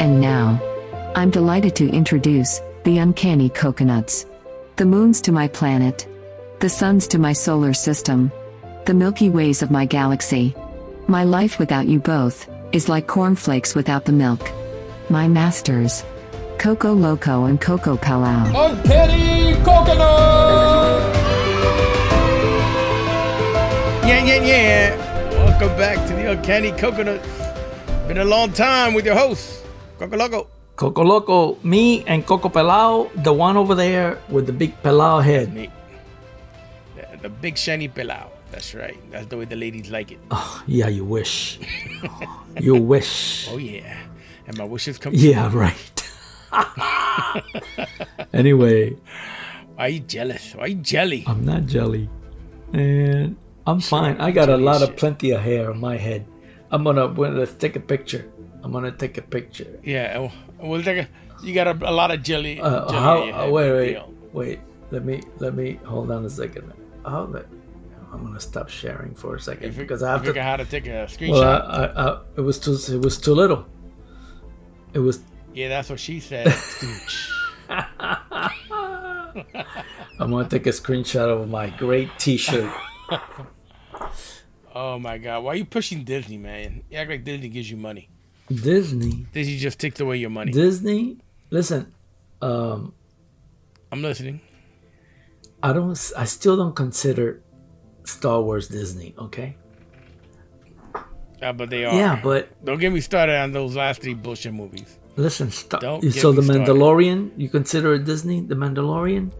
And now, I'm delighted to introduce the uncanny coconuts. The moons to my planet, the suns to my solar system, the Milky Ways of my galaxy. My life without you both is like cornflakes without the milk. My masters, Coco Loco and Coco Pelao. Uncanny Coconut! Yeah, yeah, yeah. Welcome back to the Uncanny Coconut. Been a long time with your host, Coco Loco. Coco Loco, me and Coco Pelao, the one over there with the big Pelao head. Me. The, the big shiny Pelao. That's right. That's the way the ladies like it. Oh, yeah, you wish. you wish. Oh, yeah. And my wishes come true. Yeah, right. anyway, Why are you jealous? Why are you jelly? I'm not jelly. And I'm fine. I got a lot of plenty of hair on my head. I'm gonna let's take a picture. I'm gonna take a picture. Yeah. oh, We'll take a, you got a, a lot of jelly. Uh, jelly how, uh, wait, wait, Deal. wait. Let me let me hold on a second. How that? I'm gonna stop sharing for a second because I have to Figure how to take a screenshot. Well, I, I, I, it was too it was too little. It was. yeah, that's what she said. I'm gonna take a screenshot of my great T-shirt. oh my God. Why are you pushing Disney, man? You act like Disney gives you money. Disney, Disney just takes away your money. Disney. Listen, um, I'm listening. I don't. I still don't consider Star Wars Disney. Okay. Uh, but they are. Yeah, but Don't get me started on those last three bullshit movies. listen. Star, Don't so the started. Mandalorian, you consider it Disney? The Mandalorian?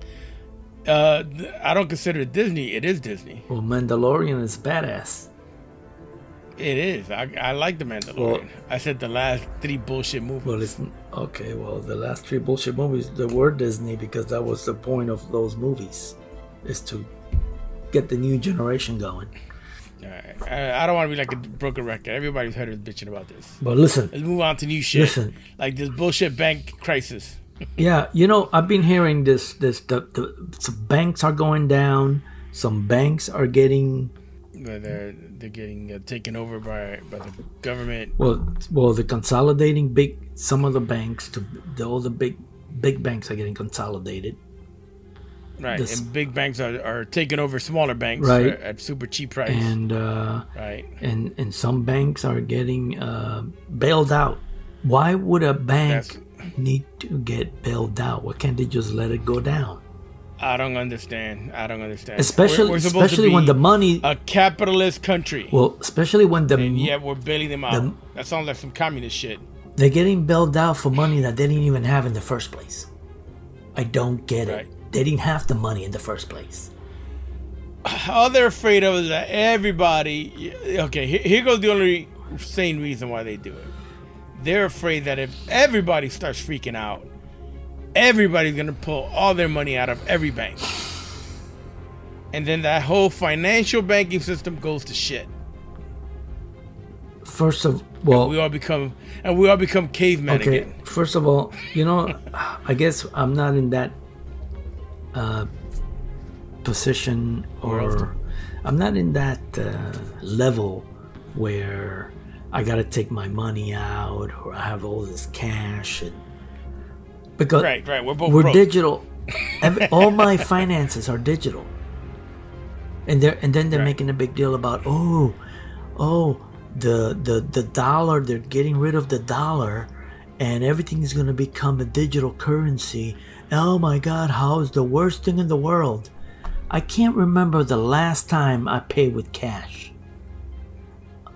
Uh, I don't consider it Disney. It is Disney. Well, Mandalorian is badass. It is. I, I like the Mandalorian. I said the last three bullshit movies. Well, it's okay. Well, the last three bullshit movies, they were Disney because that was the point of those movies, is to get the new generation going. All right. I, I don't want to be like a broken record. Everybody's heard us bitching about this. But listen, Let's move on to new shit. Listen. Like this bullshit bank crisis. yeah, you know, I've been hearing this. This the, the some banks are going down. Some banks are getting Where they're they're getting uh, taken over by by the government. well, well, they're consolidating big. Some of the banks to the, all the big big banks are getting consolidated. Right. This- and big banks are, are taking over smaller banks Right. at, at super cheap price. and uh, right. and and some banks are getting uh, bailed out. Why would a bank That's- need to get bailed out? Why can't they just let it go down? I don't understand. I don't understand. Especially We're- we're especially when the money. a capitalist country. well, especially when the and yet we're bailing them out. the- that sounds like some communist shit. they're getting bailed out for money that they didn't even have in the first place. I don't get Right. it. They didn't have the money in the first place. All oh, they're afraid of is that everybody. Okay, here goes the only sane reason why they do it. They're afraid that if everybody starts freaking out, everybody's gonna pull all their money out of every bank, and then that whole financial banking system goes to shit. First of well, We all become and we all become cavemen okay. again. First of all, you know, I guess I'm not in that uh, position, or I'm not in that uh, level where I got to take my money out, or I have all this cash, and because Right, right. We're both we're broke. digital. Every, all my finances are digital, and they're and then they're Right. making a big deal about oh, oh the the the dollar. They're getting rid of the dollar, and everything is going to become a digital currency. Oh my God! How is the worst thing in the world? I can't remember the last time I paid with cash.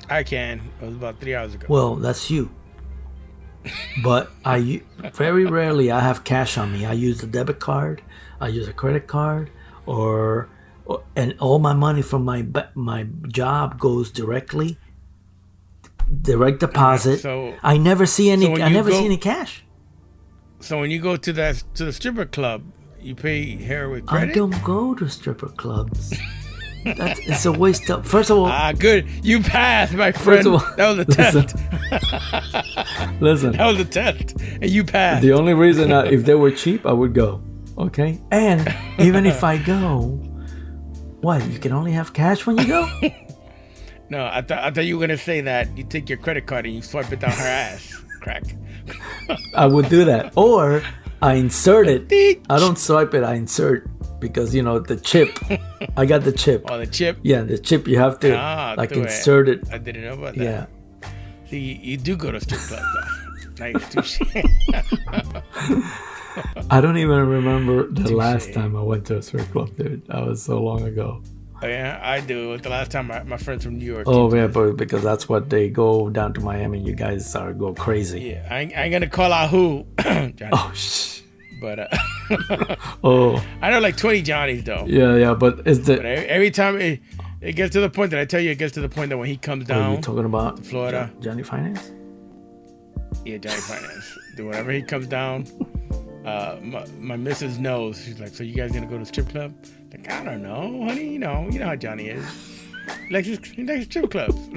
I can. It was about three hours ago. Well, that's you. But I very rarely I have cash on me. I use a debit card, I use a credit card, or, or and all my money from my my job goes directly direct deposit. So- I never see any. so I never go- see any cash. So when you go to that to the stripper club, you pay hair with credit. I don't go to stripper clubs. That's it's a waste of. First of all, Ah, good. You passed, my friend. first of all, that was a test. listen. That was a test, and you passed. The only reason, I, if they were cheap, I would go. Okay, and even if I go, what? You can only have cash when you go. No, I thought I thought you were gonna say that you take your credit card and you swipe it down her ass. Crack. I would do that. Or I insert it. I don't swipe it, I insert because you know the chip. I got the chip. Oh, the chip. Yeah, the chip you have to Ah, like insert it. I didn't know about that. Yeah. See, you, you do go to strip though. nice touche. I don't even remember the last time I went to a strip club, dude. That was so long ago. Oh, yeah, I do. The last time my, my friends from New York. Oh yeah, but because that's what they go down to Miami. You guys are go crazy. yeah. I ain't, I ain't gonna call out who, Oh shh. but uh, Oh I know like 20 Johnnies though. yeah, yeah. But But the every, every time it, it gets to the point that I tell you, it gets to the point that when he comes down, are you talking about Florida. Johnny Finance? yeah, Johnny Finance. Do whenever he comes down, uh, my, my missus knows. She's like, "So you guys gonna go to strip club?" Like, I don't know, honey. You know, you know how Johnny is. He likes his, he likes strip clubs.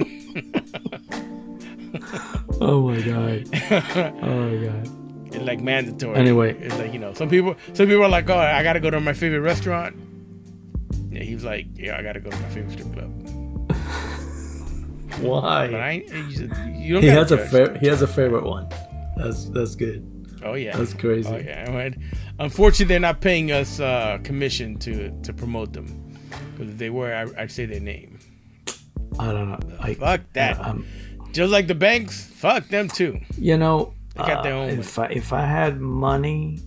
Oh my god. oh my god. It's like mandatory. Anyway. it's like you know, some people, some people are like, "Oh, I gotta go to my favorite restaurant." Yeah, he was like, "Yeah, I gotta go to my favorite strip club." But Why? I, ain't, you, you don't. He gotta has a fa- he has a favorite one. That's that's good. Oh yeah, That's crazy. Oh yeah. Well, Unfortunately, they're not paying us uh, commission to to promote them. Because if they were, I, I'd say their name. I don't know. I, Fuck that. Just like the banks, fuck them too. you know, got their uh, own if I if I had money,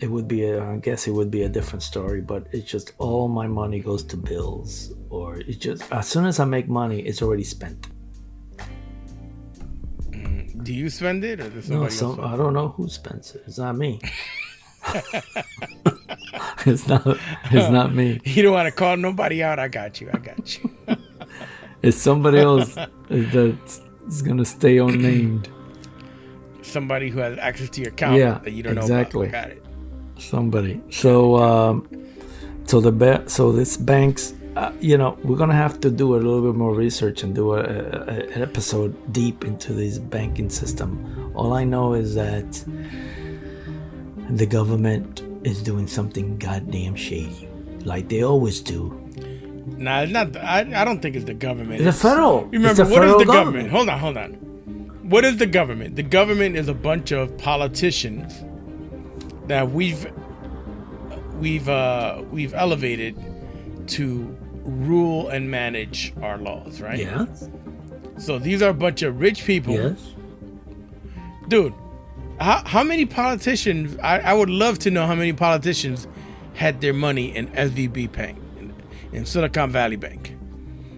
it would be a. I guess it would be a different story. But it's just all my money goes to bills, or it just as soon as I make money, it's already spent. Do you spend it or does No, some. I don't know who spends it. It's not me. it's not. It's not me. You don't want to call nobody out. I got you. I got you. It's somebody else that's gonna stay unnamed. Somebody who has access to your account Yeah, that you don't exactly. know about. Got it. somebody so um so the ba- so this banks uh, you know we're gonna have to do a little bit more research and do a, a, an episode deep into this banking system all i know is that the government is doing something goddamn shady like they always do Nah, it's not. I, I don't think it's the government. the federal Remember, it's the what is federal the government? Hold on, hold on. What is the government? The government is a bunch of politicians that we've we've uh, we've elevated to rule and manage our laws, right? yes So these are a bunch of rich people, yes dude. How, how many politicians? I, I would love to know how many politicians had their money in SVB Bank, in, in Silicon Valley Bank,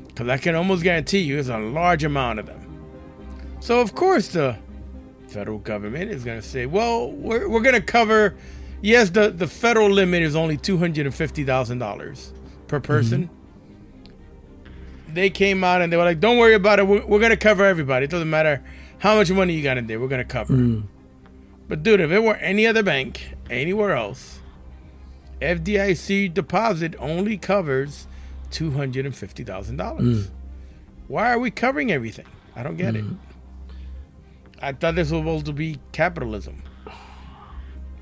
because I can almost guarantee you it's a large amount of them. So of course the federal government is going to say, well, we're, we're going to cover. Yes, the, the federal limit is only two hundred and fifty thousand dollars per mm-hmm. person. They came out and they were like, "Don't worry about it. We're, we're going to cover everybody. It doesn't matter how much money you got in there. We're going to cover." Mm. But dude, if it were any other bank anywhere else, FDIC deposit only covers two hundred and fifty thousand dollars. Mm. Why are we covering everything? I don't get it. Mm. I thought this was supposed to be capitalism.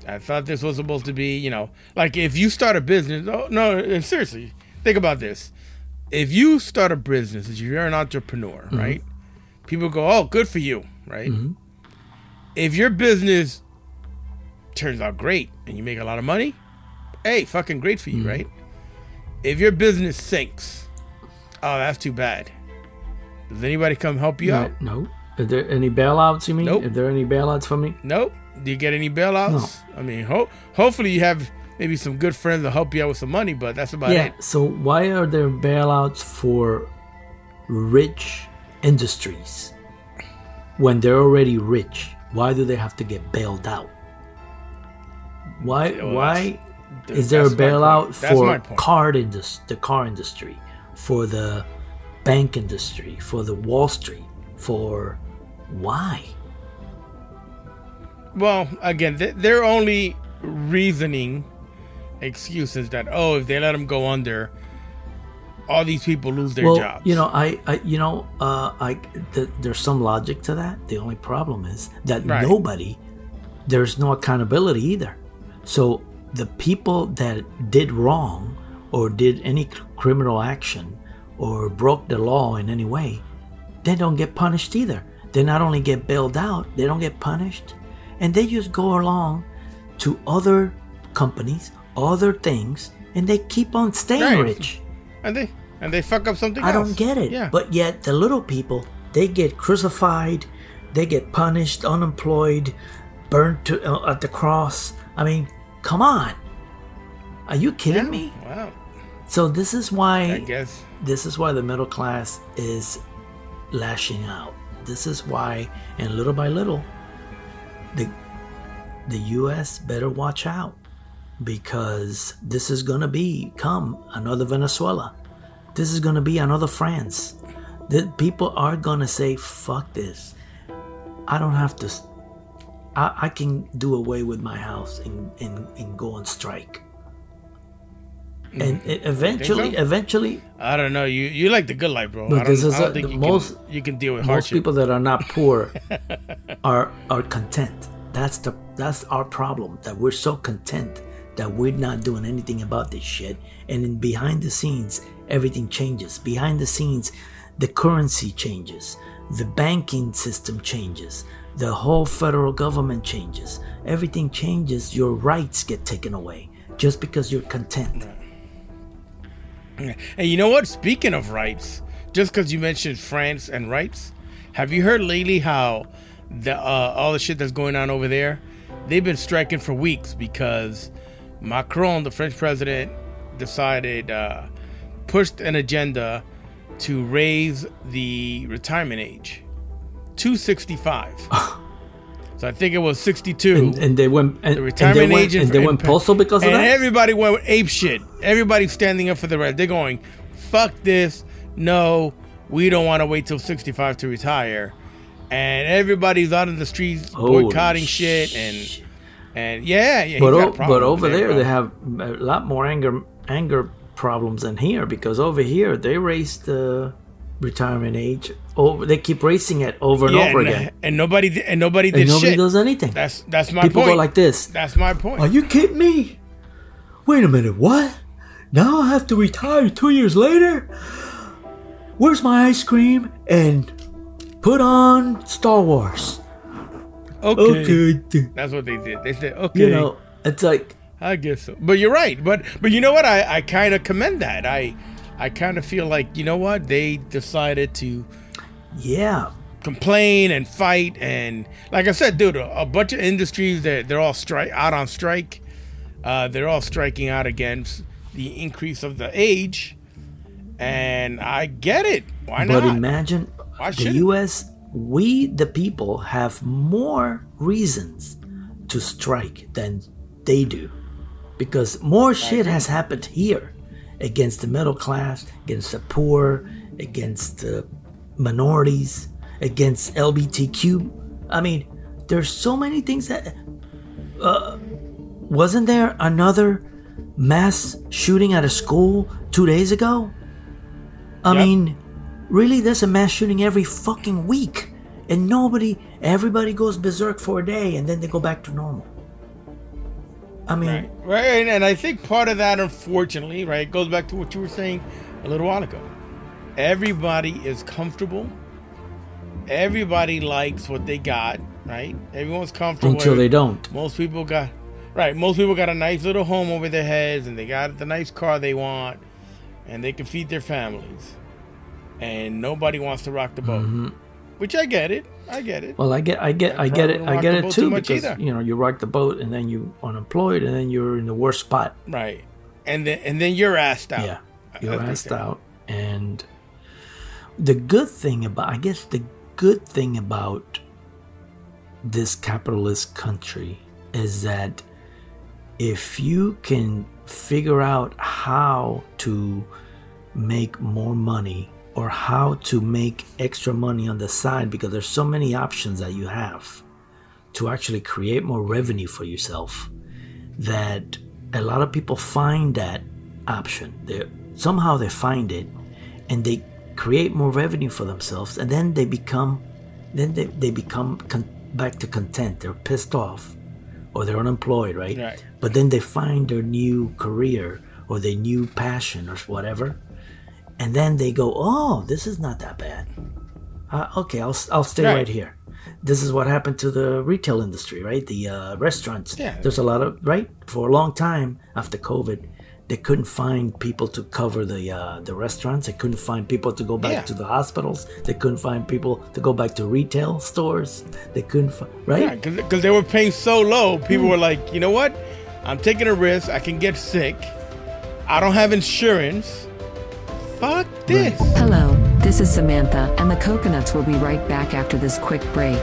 I thought this was supposed to be, you know, like if you start a business. Oh no, and seriously, think about this. If you start a business, if you're an entrepreneur, mm-hmm. right? People go, "Oh, good for you," right? Mm-hmm. If your business turns out great and you make a lot of money, hey, fucking great for you, mm-hmm. right? If your business sinks, oh, that's too bad. Does anybody come help you no, out? no are there any bailouts you mean Nope. are there any bailouts for me Nope. Do you get any bailouts? No. I mean, ho- hopefully you have maybe some good friends to help you out with some money, but that's about Yeah. it. Yeah. So why are there bailouts for rich industries when they're already rich? Why do they have to get bailed out? Why? Well, why is there a bailout point. That's my for card indus- the car industry, for the bank industry, for the Wall Street, for why? Well, again, th- they're only reasoning excuses that oh, if they let them go under, all these people lose their well, jobs. you know, I, I you know, uh, I th- there's some logic to that. The only problem is that Right. nobody, there's no accountability either. So the people that did wrong or did any criminal action or broke the law in any way, they don't get punished either. They not only get bailed out, they don't get punished, and they just go along to other companies, other things, and they keep on staying Right. rich. And they and they fuck up something I else. don't get it. Yeah. But yet the little people, they get crucified, they get punished, unemployed, burnt to, uh, at the cross. I mean, come on. Are you kidding me? Wow. So this is why I guess. this is why the middle class is lashing out. This is why and little by little the the US better watch out because this is going to become another Venezuela. This is going to be another France. The people are going to say fuck this. I don't have to I, I can do away with my house and, and, and go on strike. And mm-hmm. it eventually, so? eventually, I don't know. You you like the good life, bro. But I don't, this is a- think the you most- can you can deal with most hardship. people that are not poor are are content. That's the that's our problem. That we're so content that we're not doing anything about this shit. And in behind the scenes, everything changes. Behind the scenes, the currency changes, the banking system changes, the whole federal government changes. Everything changes. Your rights get taken away just because you're content. And you know what? Speaking of rights, just because you mentioned France and rights, have you heard lately how the uh, all the shit that's going on over there? They've been striking for weeks because Macron, the French president, decided uh, pushed an agenda to raise the retirement age to 65. so I think it was 62 And, and they went and, the and they went, and they went postal because of and that. everybody went ape shit. Everybody's standing up for the right. They're going, fuck this. No, we don't want to wait till 65 to retire. And everybody's out in the streets Holy boycotting shit and and yeah, yeah. but he's got a o- but over there bro. they have a lot more anger anger problems than here because over here they raised the retirement age over they keep raising it over and yeah, over and, again and nobody and nobody did and nobody shit. does anything That's that's my point. people point. go like this that's my point. are you kidding me wait a minute what now i have to retire two years later where's my ice cream and put on star wars okay. okay That's what they did. They said, okay. you know it's like I guess so. But you're right. But but you know what? I, I kind of commend that. I I kind of feel like you know what they decided to yeah complain and fight and like I said, dude, a, a bunch of industries that they're all strike out on strike. Uh, they're all striking out against the increase of the age, and I get it. Why But not? But imagine Why the? U.S. We, the people, have more reasons to strike than they do, because more shit has happened here against the middle class, against the poor, against the minorities, against LGBTQ. I mean, there's so many things that. Uh, wasn't there another mass shooting at a school two days ago? I Yep. mean, really, there's a mass shooting every fucking week, and nobody, everybody goes berserk for a day, and then they go back to normal. I mean, Right, right, and, I think part of that, unfortunately, right, goes back to what you were saying a little while ago. Everybody is comfortable. Everybody likes what they got, right? Everyone's comfortable. until they don't. Most people got, right? Most people got a nice little home over their heads, and they got the nice car they want, and they can feed their families. And nobody wants to rock the boat, Mm-hmm. Which I get it. I get it. Well, I get, I get, I get it, I get it too too because either. you know you rock the boat and then you unemployed and then you're in the worst spot. Right, and then and then you're asked out. Yeah, you're That's asked out. And the good thing about, I guess, the good thing about this capitalist country is that if you can figure out how to make more money or how to make extra money on the side because there's so many options that you have to actually create more revenue for yourself that a lot of people find that option they somehow they find it and they create more revenue for themselves and then they become then they, they become con- back to content they're pissed off or they're unemployed right? Right. but then they find their new career or their new passion or whatever and then they go, "Oh, this is not that bad. Uh, okay, I'll I'll stay Right. right. here." This is what happened to the retail industry, right? The uh, restaurants. Yeah. There's a lot of right for a long time after COVID. They couldn't find people to cover the uh, the restaurants. They couldn't find people to go back Yeah. to the hospitals. They couldn't find people to go back to retail stores. They couldn't, fi- right? Yeah, because they were paying so low, people were like, you know what? I'm taking a risk. I can get sick. I don't have insurance. Fuck this. Hello, this is Samantha, and the coconuts will be right back after this quick break.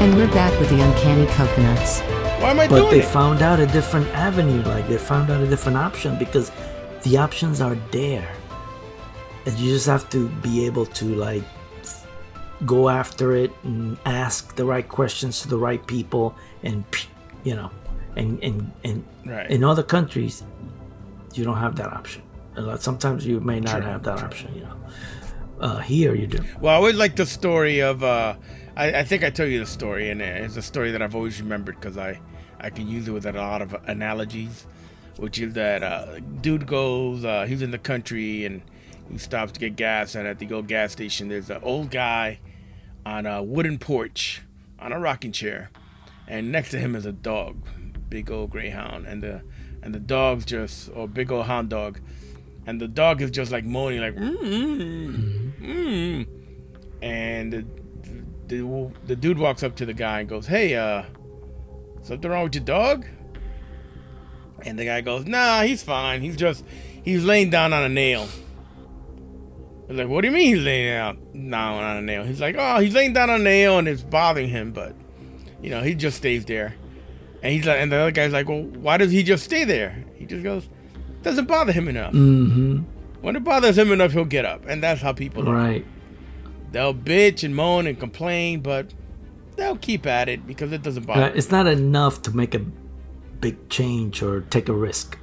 And we're back with the uncanny coconuts. Why am I But doing they it? found out a different avenue, like they found out a different option because the options are there. And you just have to be able to like go after it and ask the right questions to the right people and you know and and, and Right. in other countries you don't have that option. Sometimes you may not have that option, you know. Uh, here you do. Well, I always like the story of. Uh, I, I think I tell you the story, and it's a story that I've always remembered because I, I can use it with a lot of analogies, which is that uh, dude goes, uh, he's in the country and he stops to get gas, and at the old gas station, there's an old guy on a wooden porch on a rocking chair, and next to him is a dog, big old greyhound, and the and the dog's just or big old hound dog, and the dog is just like moaning like mm mm mm, and the, the the dude walks up to the guy and goes, "Hey, uh, something wrong with your dog?" And the guy goes, "Nah, he's fine. He's just he's laying down on a nail." He's like, "What do you mean he's laying down down on a nail?" He's like, "Oh, he's laying down on a nail and it's bothering him, but you know he just stays there." And he's like, and the other guy's like, "Well, why does he just stay there?" He just goes, "Doesn't bother him enough. Mm-hmm. When it bothers him enough, he'll get up." And that's how people are. Right. They'll bitch and moan and complain, but they'll keep at it because it doesn't bother. Uh, it's not enough to make a big change or take a risk.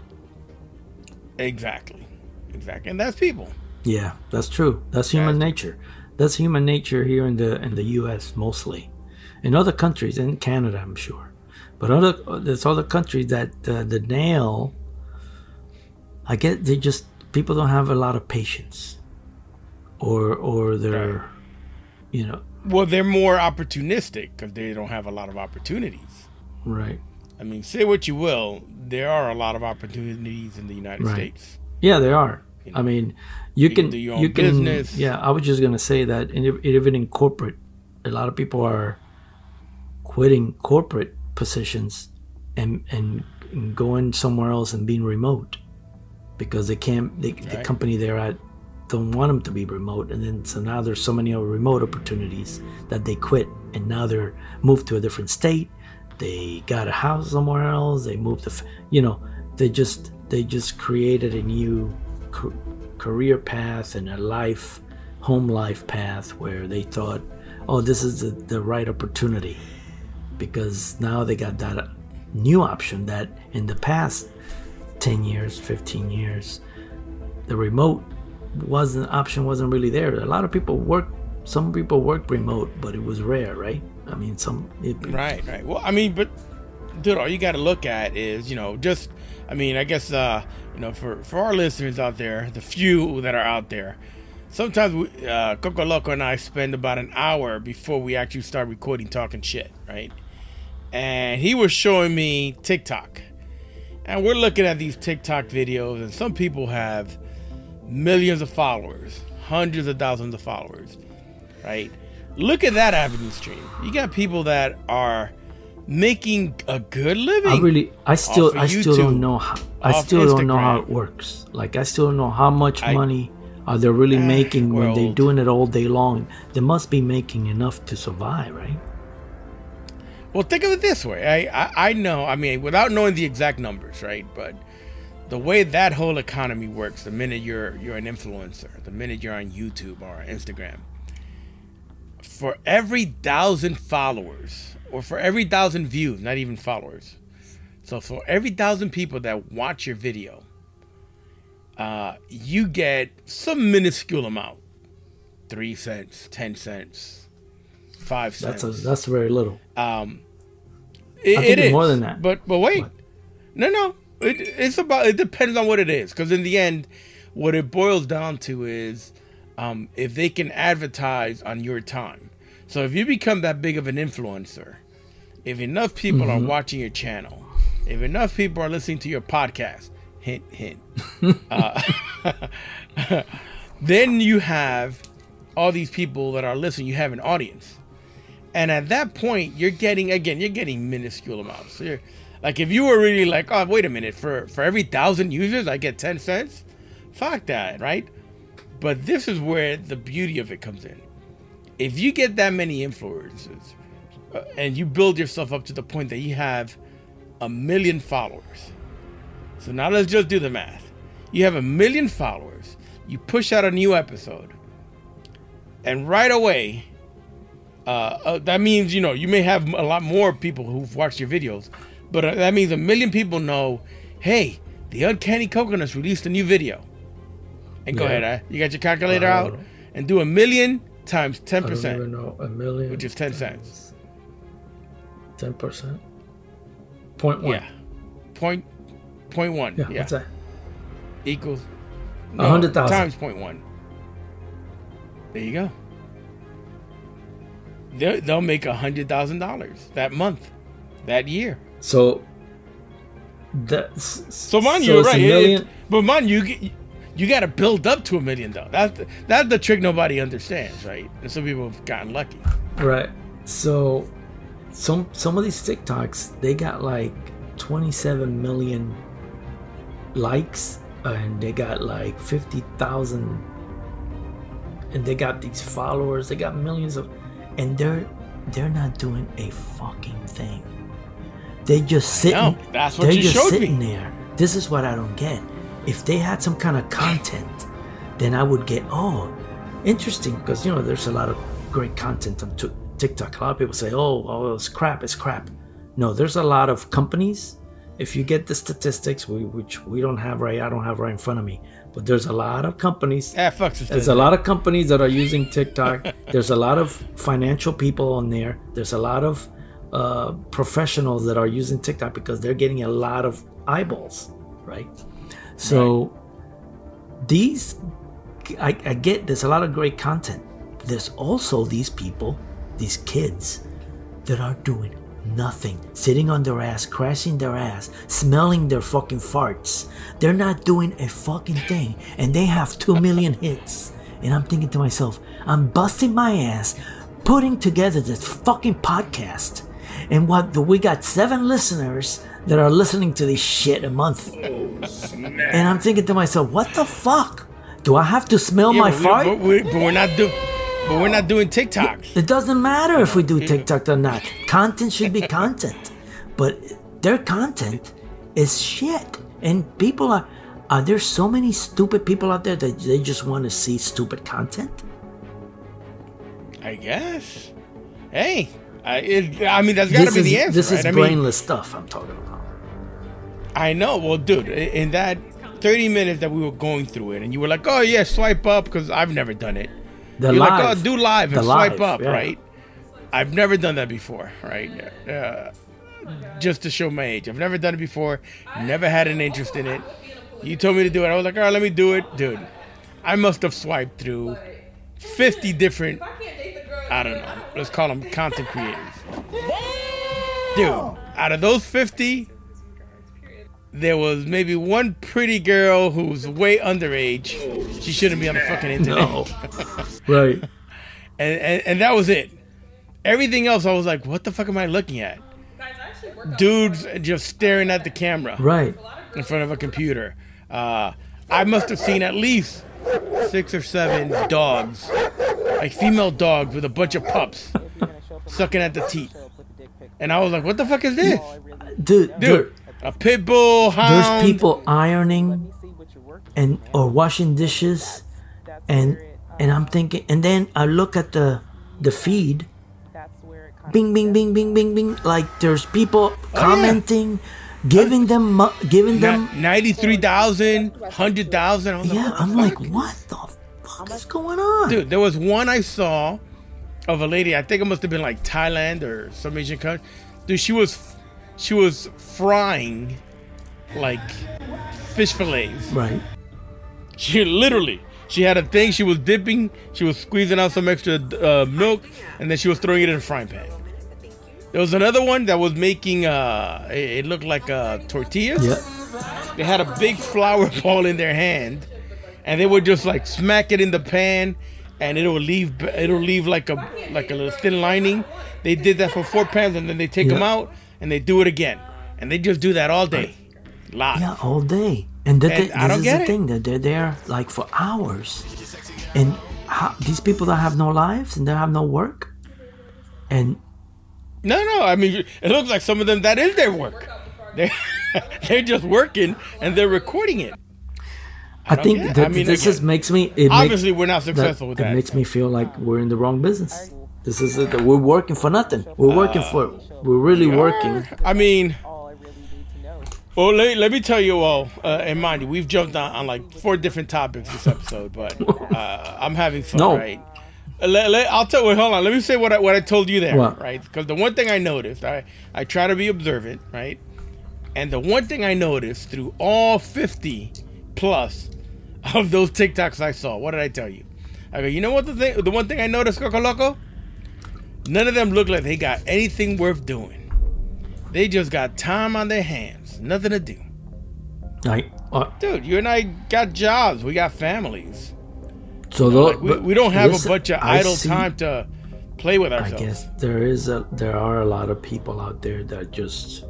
Exactly, exactly, and that's people. Yeah, that's true. That's human nature. That's human nature here in the in the U.S. mostly. In other countries, in Canada, I'm sure, but other there's other countries that uh, the nail. I get they just people don't have a lot of patience, or or they're, Right. you know, Well, they're more opportunistic because they don't have a lot of opportunities. right. I mean, say what you will, there are a lot of opportunities in the United Right. States. Yeah, they are. I mean, you, can can do your own you can business. Yeah, I was just gonna say that, and even in corporate, a lot of people are quitting corporate positions and and, going somewhere else and being remote because they can't. They, The company they're at don't want them to be remote, and then so now there's so many remote opportunities that they quit, and now they're moved to a different state. They got a house somewhere else. They moved to, you know, they just they just created a new career path and a life, home life path where they thought, oh, this is the, the right opportunity, because now they got that new option that in the past 10 years 15 years the remote wasn't option wasn't really there. A lot of people work some people work remote but it was rare right? I mean some it, Right, right. Well, I mean, but dude, all you got to look at is, you know, just, I mean, I guess, uh, you know, for for our listeners out there, the few that are out there, sometimes we, uh, Coco Loco and I spend about an hour before we actually start recording, talking shit, right? And he was showing me TikTok, and we're looking at these TikTok videos, and some people have millions of followers, hundreds of thousands of followers, right? Look at that avenue stream. You got people that are making a good living. I really, I still, of I still YouTube, don't know. How, I still don't know how it works. Like, I still don't know how much I- money are they really ah, making when they're doing it all day long. They must be making enough to survive, right? Well, think of it this way. I, I I know. I mean, without knowing the exact numbers, right? But the way that whole economy works, the minute you're you're an influencer, the minute you're on YouTube or Instagram, for every thousand followers, or for every thousand views, not even followers, so for every thousand people that watch your video, uh, you get some minuscule amount, three cents, ten cents, five cents. That's a that's very little. Um, it, I think it's more than that. But but wait, What? no no, it, it's about it depends on what it is because in the end, what it boils down to is um, if they can advertise on your time. So if you become that big of an influencer, if enough people Mm-hmm. are watching your channel, if enough people are listening to your podcast, hint hint, uh, then you have all these people that are listening. You have an audience. And at that point, you're getting again, you're getting minuscule amounts. So you're, like if you were really like, oh, wait a minute, for for every thousand users, I get ten cents. Fuck that, right? But this is where the beauty of it comes in. If you get that many influencers, uh, and you build yourself up to the point that you have a million followers. So now let's just do the math. You have a million followers. You push out a new episode, and right away uh, uh, that means you know you may have a lot more people who've watched your videos, but uh, that means a million people know, hey, the Uncanny Coconuts released a new video. And go Yeah. ahead, uh, you got your calculator out, and do a million times ten I don't even percent, know a million, which is ten cents. Ten percent, point one. Yeah, point point one. Yeah, Yeah, what's that? equals A hundred thousand. times point one. There you go. They'll, they'll make a hundred thousand dollars that month, that year. So that's So man, so you're right? million- it- but man, you, you, you got to build up to a million though. That's the, that's the trick nobody understands, right? And some people have gotten lucky. Right. So some some of these TikToks they got like 27 million likes and they got like 50,000 and they got these followers, they got millions of and they're they're not doing a fucking thing. They just sitting. That's what they're you just showed sitting me. there. This is what I don't get. If they had some kind of content, then I would get oh, interesting because you know there's a lot of great content on Tik- TikTok. A lot of people say oh, oh it's crap, it's crap. No, there's a lot of companies. If you get the statistics, we, which we don't have right, I don't have right in front of me, but there's a lot of companies Ah, fuck there's a lot of companies that are using TikTok. There's a lot of financial people on there. There's a lot of uh, professionals that are using TikTok because they're getting a lot of eyeballs, right? So these, I, I get there's a lot of great content. There's also these people, these kids, that are doing nothing, sitting on their ass, crashing their ass, smelling their fucking farts. They're not doing a fucking thing, and they have two million hits. And I'm thinking to myself, I'm busting my ass, putting together this fucking podcast, and what? We got seven listeners that are listening to this shit a month. Oh, and I'm thinking to myself, what the fuck? Do I have to smell Yeah, my we, fart? we, but we're not doing. But we're not doing TikToks. It doesn't matter if we do mm-hmm. TikTok or not. Content should be content. But their content is shit. And people are are there so many stupid people out there that they just want to see stupid content? I guess. Hey, I, it, I mean that's got to be is the answer. this right? is I mean, brainless stuff I'm talking about. I know. Well, dude, in that 30 minutes that we were going through it, and you were like, "Oh yeah, swipe up," because I've never done it. The You're live. like, "Oh, do live and The swipe live, up," yeah. right? I've never done that before, right? Uh, just to show my age, I've never done it before. Never had an interest in it. You told me to do it. I was like, "All right, let me do it, dude." I must have swiped through 50 different. I don't know. Let's call them content creators. Dude, out of those 50, there was maybe one pretty girl who was way underage. She shouldn't be on the fucking internet. No. right. And, and and that was it. Everything else, I was like, what the fuck am I looking at? Dudes just staring at the camera Right. in front of a computer. Uh, I must have seen at least six or seven dogs, like female dogs with a bunch of pups, sucking at the teeth. And I was like, what the fuck is this? Dude, there- Dude, a pit bull hound. there's people ironing and or washing dishes and and I'm thinking and then I look at the the feed bing bing bing bing bing bing like there's people oh, commenting giving them giving them Ni- 93,000, 100,000. Yeah, like, I'm like what the fuck is going on Dude, there was one I saw of a lady. I think it must have been like Thailand or some Asian country. Dude, she was she was frying like fish fillets. Right. She literally she had a thing. She was dipping. She was squeezing out some extra uh, milk, and then she was throwing it in a frying pan. There was another one that was making. Uh, it, looked like uh, tortillas. Yeah. They had a big flour ball in their hand, and they would just like smack it in the pan, and it'll leave. It'll leave like a like a little thin lining. They did that for four pans, and then they take them out and they do it again, and they just do that all day, live. Yeah, all day. And, that And I this is the it. thing that they're there like for hours, and how, these people that have no lives and they have no work, and No, no. I mean, it looks like some of them that is their work. They they're just working and they're recording it. I, don't think that I mean, this again, just makes me. It Obviously, makes, we're not that, successful with that. it makes me feel like we're in the wrong business. This is it. We're working for nothing. We're working for. We're really working. I mean, well, let, let me tell you all, uh, and mind you, we've jumped on, on like four different topics this episode, but uh, I'm having fun, No. right? Uh, Let, let- I'll tell. Wait, hold on. Let me say what I, what I told you there, What? right? Because the one thing I noticed, I I try to be observant, right? And the one thing I noticed through all 50 plus of those TikToks I saw, what did I tell you? I go, you know what the thing, the one thing I noticed, Coco Loco? None of them look like they got anything worth doing. They just got time on their hands, nothing to do. Like, uh, Dude, you and I got jobs, we got families. so though, Like, we, we don't have a bunch of idle see- time to play with ourselves. I guess there is a there are a lot of people out there that just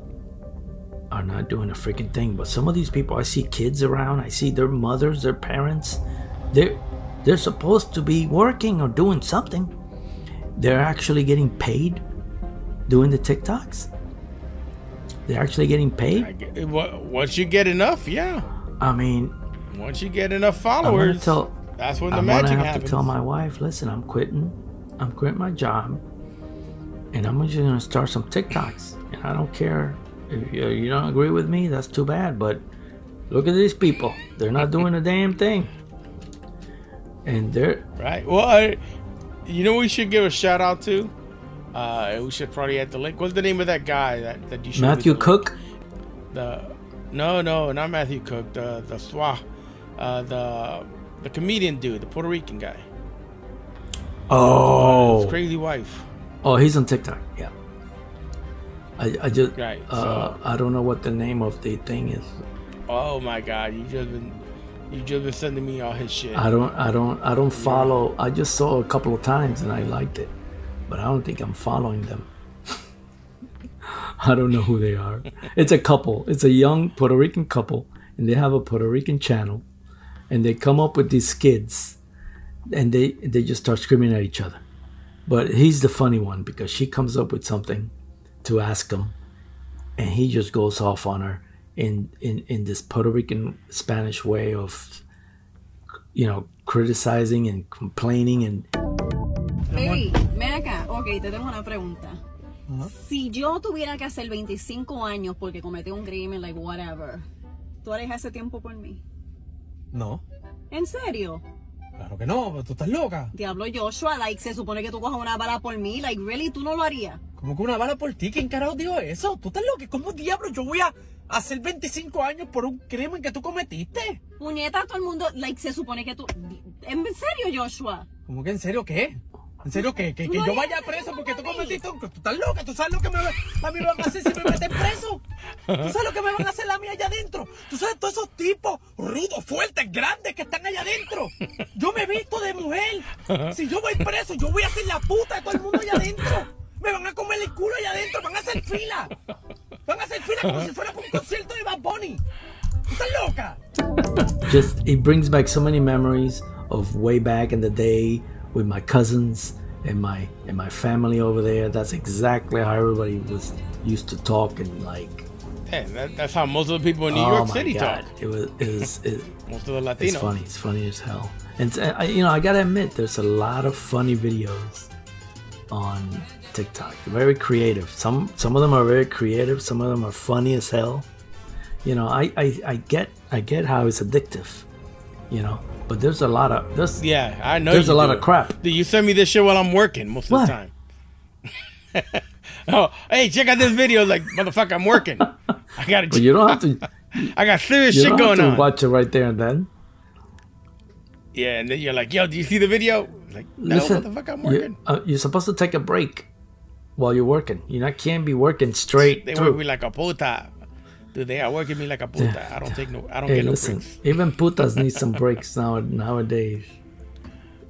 are not doing a freaking thing. But some of these people, I see kids around. I see their mothers, their parents. They're they're supposed to be working or doing something. They're actually getting paid doing the TikToks. They're actually getting paid. get- Once you get enough, yeah. I mean, Once you get enough followers, tell. that's when the I'm gonna magic have happens. to tell my wife, listen, I'm quitting. I'm quitting my job, and I'm just gonna start some TikToks. And I don't care if you, you don't agree with me. That's too bad. But look at these people. They're not doing a damn thing. And they're Right. Well, I, you know, we should give a shout out to. Uh, we should probably add the link. What's the name of that guy that, that you showed Matthew the link? Cook. The no, no, not Matthew Cook. The the Swa, uh, the the comedian dude, the Puerto Rican guy. Oh, His crazy wife. oh, he's on TikTok. Yeah. I, I just Right, uh, so- I don't know what the name of the thing is. Oh my God, you just been you just been sending me all his shit. I don't I don't I don't follow. I just saw a couple of times and I liked it, but I don't think I'm following them. I don't know who they are. It's a couple. It's a young Puerto Rican couple, and they have a Puerto Rican channel, and they come up with these skits, and they they just start screaming at each other. But he's the funny one because she comes up with something to ask him, and he just goes off on her in in in this Puerto Rican Spanish way of you know, criticizing and complaining and Baby, ven acá. Ok, te tengo una pregunta. Si yo tuviera que hacer 25 años porque cometí un crimen, like whatever, ¿tú harías ese tiempo por mí? No, ¿En serio? Claro que no, tú estás loca. Diablo Joshua, like, se supone que tú cojas una bala por mí, like, really, tú no lo harías. ¿Cómo que una bala por ti? ¿Quién carajo dijo eso? ¿Tú estás loca? ¿Cómo diablo yo voy a hacer 25 años por un crimen que tú cometiste? Puñeta, todo el mundo, like, se supone que tú... ¿En serio, Joshua? ¿Cómo que en serio qué? ¿En serio qué? ¿Que, que yo vaya preso porque tú cometiste un... ¿Tú estás loca? ¿Tú sabes lo que me, a mí me van a hacer si me meten preso? ¿Tú sabes lo que me van a hacer a mí allá adentro? ¿Tú sabes todos esos tipos rudos, fuertes, grandes que están allá adentro? Yo me he visto de mujer. Si yo voy preso, yo voy a ser la puta de todo el mundo allá adentro. Me van a comer el culo allá adentro, van a hacer fila. Van a hacer fila como si fuera para un concierto de Bad Bunny. ¿Tú estás loca? just it brings back so many memories of way back in the day with my cousins and my and my family over there. That's exactly how everybody was used to talk and like Yeah, that, that's how most of the people in New oh York City god, talk. it was it was it, Most of the Latinos. it's funny. It's funny as hell. And uh, I, you know, I gotta admit, there's a lot of funny videos on TikTok. Very creative. Some some of them are very creative. Some of them are funny as hell. You know, I I, I get I get how it's addictive. You know, but there's a lot of there's Yeah, I know. There's a lot do of crap. Dude, you send me this shit while I'm working most of What? the time. oh, hey, check out this video. Like, motherfucker, I'm working. I got But you don't have to. I got serious shit going to on. watch it right there and then. Yeah, and then you're like, yo, do you see the video? Like, no, Listen, motherfucker, I'm working. uh, you're supposed to take a break while you're working. You not can't be working straight They through. work me like a puta. Dude, they are working me like a puta. I don't take no. I don't Hey, get no listen, breaks. even putas need some breaks now nowadays.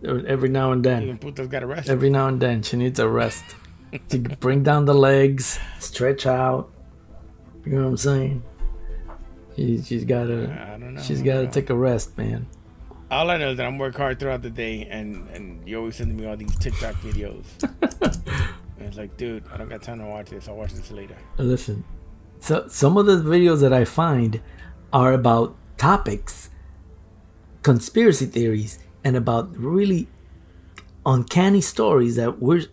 Every now and then, Even putas got arrested. every now and then, she needs a rest. to bring down the legs, stretch out. You know what I'm saying? She, she's gotta, I don't know. she's gotta take a rest, man. All I know is that I'm work hard throughout the day, and and you always sending me all these TikTok videos. and it's like, dude, I don't got time to watch this. I'll watch this later. Listen, so some of the videos that I find are about topics, conspiracy theories, and about really uncanny stories that we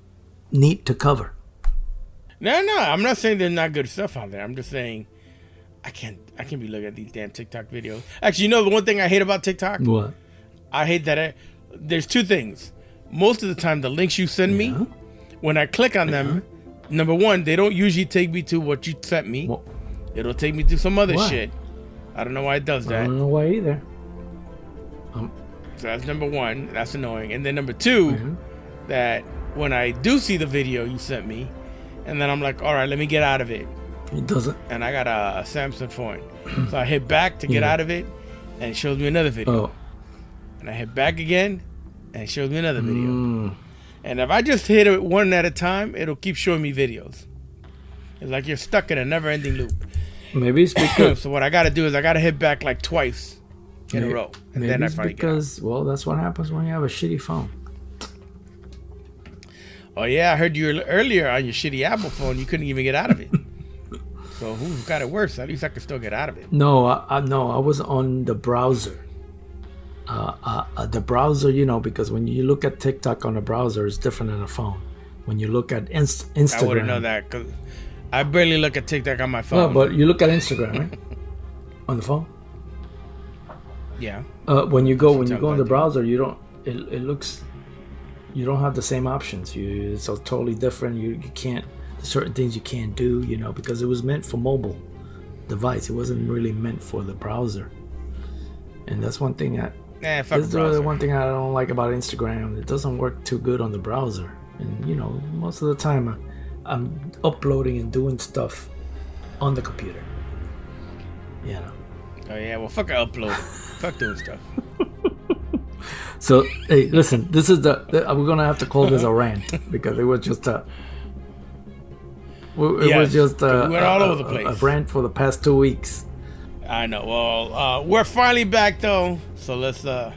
need to cover. No, no, I'm not saying there's not good stuff out there. I'm just saying I can't I can't be looking at these damn TikTok videos. Actually, you know the one thing I hate about TikTok? What? I hate that I, there's two things. Most of the time the links you send me, when I click on them, uh-huh. Number one, they don't usually take me to what you sent me. Well, It'll take me to some other Why? shit. I don't know why it does I that. don't know why either. So that's number one. That's annoying. And then number 2 Mm-hmm. that when I do see the video you sent me, and then I'm like, all right, let me get out of it. It doesn't. And I got a, Samsung phone. so I hit back to get Yeah. out of it, and it shows me another video. Oh, And I hit back again, and it shows me another video. mm, And if I just hit it one at a time, it'll keep showing me videos. It's like you're stuck in a never ending loop. maybe it's because so what I gotta do is I gotta hit back like twice in a row. And maybe then I it's finally because well, that's what happens when you have a shitty phone. Oh yeah, I heard you earlier on your shitty Apple phone. You couldn't even get out of it. so who's got it worse? At least I could still get out of it. No, I, I no, I was on the browser. Uh, uh, the browser, you know, because when you look at TikTok on the browser, it's different than a phone. When you look at Inst- Instagram, I wouldn't know that because I barely look at TikTok on my No, phone. but you look at Instagram, right? on the phone. yeah, Uh, when you go when you go in the browser, you don't. It, it looks. You don't have the same options. You it's totally different. You, you can't certain things you can't do. You know because it was meant for mobile device. It wasn't really meant for the browser. And that's one thing that nah, fuck This is the browser. one thing I don't like about Instagram. It doesn't work too good on the browser, and you know, most of the time I, I'm uploading and doing stuff on the computer. You know. Oh yeah, well fuck upload. fuck doing stuff. So hey, listen, this is the, the we're gonna have to call this a rant because it was just a. It Yes, was just a, we went all a- over the place. a rant for the past two weeks. I know. Well, uh, we're finally back though, so let's uh,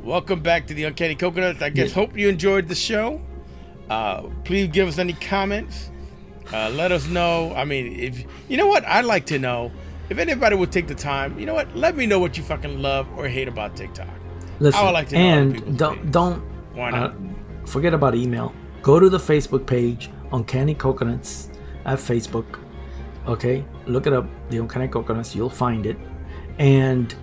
welcome back to the Uncanny Coconuts. I guess Yeah. hope you enjoyed the show. Uh, please give us any comments. Uh, let us know. I mean, if you know what, I'd like to know if anybody would take the time. You know what? Let me know what you fucking love or hate about TikTok. Listen, I would like to know and don't opinions. don't Why uh, not? forget about email. Go to the Facebook page, Uncanny Coconuts, at Facebook. Okay, look it up, the Uncanny Coconuts. You'll find it, and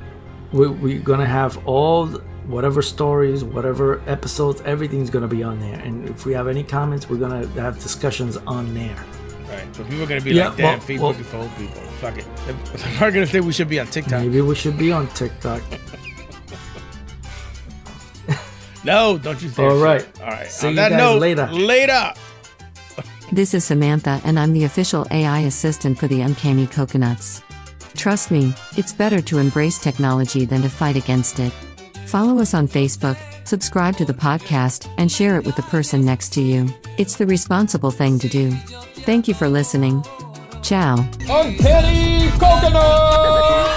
we, we're gonna have all the- whatever stories, whatever episodes, everything's gonna be on there. And if we have any comments, we're gonna have discussions on there. Right. So people are gonna be Yeah, like, "Damn, well- Facebook well- is for old people." Fuck it. They're gonna say we should be on TikTok. Maybe we should be on TikTok. No, don't you say All right. All right. See on you that guys note, later. Later. This is Samantha, and I'm the official AI assistant for the Uncanny Coconuts. Trust me, it's better to embrace technology than to fight against it. Follow us on Facebook, subscribe to the podcast, and share it with the person next to you. It's the responsible thing to do. Thank you for listening. Ciao. Uncanny Coconut!